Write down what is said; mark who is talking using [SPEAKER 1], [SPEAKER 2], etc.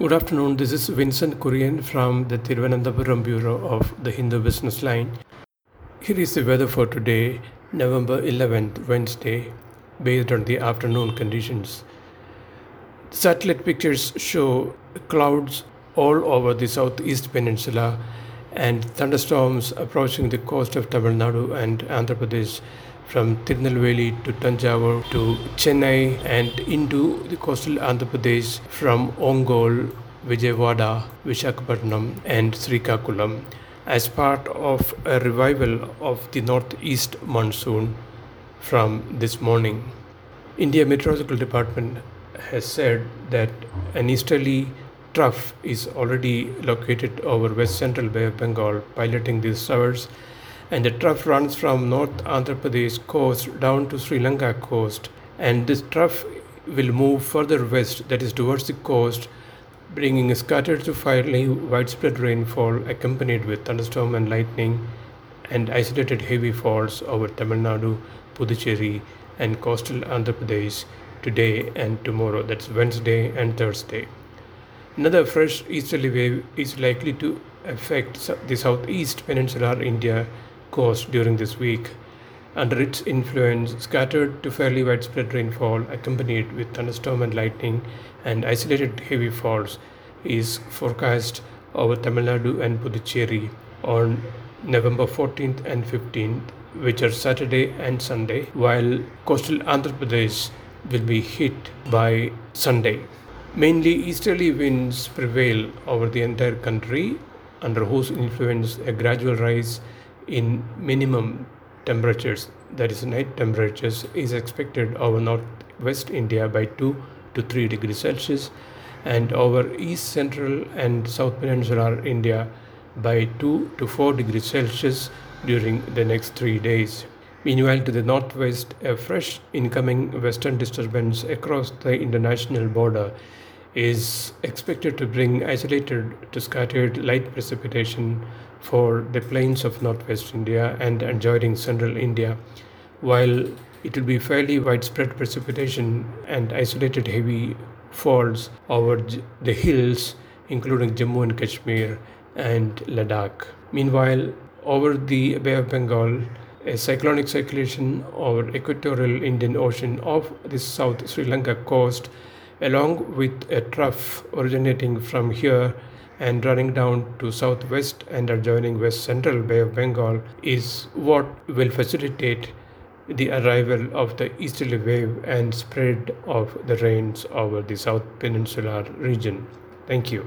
[SPEAKER 1] Good afternoon. This is Vincent Kurian from the Thiruvananthapuram Bureau of the Hindu Business Line. Here is the weather for today, November 11th, Wednesday, based on the afternoon conditions. Satellite pictures show clouds all over the southeast peninsula and thunderstorms approaching the coast of Tamil Nadu and Andhra Pradesh from Tirunelveli to Tanjavur to Chennai and into the coastal Andhra Pradesh from Ongole, Vijayawada, Vishakhapatnam and Srikakulam as part of a revival of the northeast monsoon from this morning. India Meteorological Department has said that an easterly trough is already located over west central Bay of Bengal, piloting these showers, and the trough runs from North Andhra Pradesh coast down to Sri Lanka coast, and this trough will move further west, that is towards the coast, bringing scattered to fairly widespread rainfall accompanied with thunderstorm and lightning and isolated heavy falls over Tamil Nadu, Puducherry, and coastal Andhra Pradesh today and tomorrow. That's Wednesday and Thursday. Another fresh easterly wave is likely to affect the southeast peninsular India coast during this week. Under its influence, scattered to fairly widespread rainfall, accompanied with thunderstorm and lightning and isolated heavy falls, is forecast over Tamil Nadu and Puducherry on November 14th and 15th, which are Saturday and Sunday, while coastal Andhra Pradesh will be hit by Sunday. Mainly easterly winds prevail over the entire country, under whose influence a gradual rise in minimum temperatures, that is, night temperatures, is expected over northwest India by 2 to 3 degrees Celsius and over east central and south peninsular India by 2 to 4 degrees Celsius during the next three days. Meanwhile, to the northwest, a fresh incoming western disturbance across the international border is expected to bring isolated to scattered light precipitation for the plains of northwest India and adjoining central India, while it will be fairly widespread precipitation and isolated heavy falls over the hills, including Jammu and Kashmir and Ladakh. Meanwhile, over the Bay of Bengal, a cyclonic circulation over equatorial Indian Ocean off the South Sri Lanka coast along with a trough originating from here and running down to southwest and adjoining west central Bay of Bengal is what will facilitate the arrival of the easterly wave and spread of the rains over the south peninsular region. Thank you.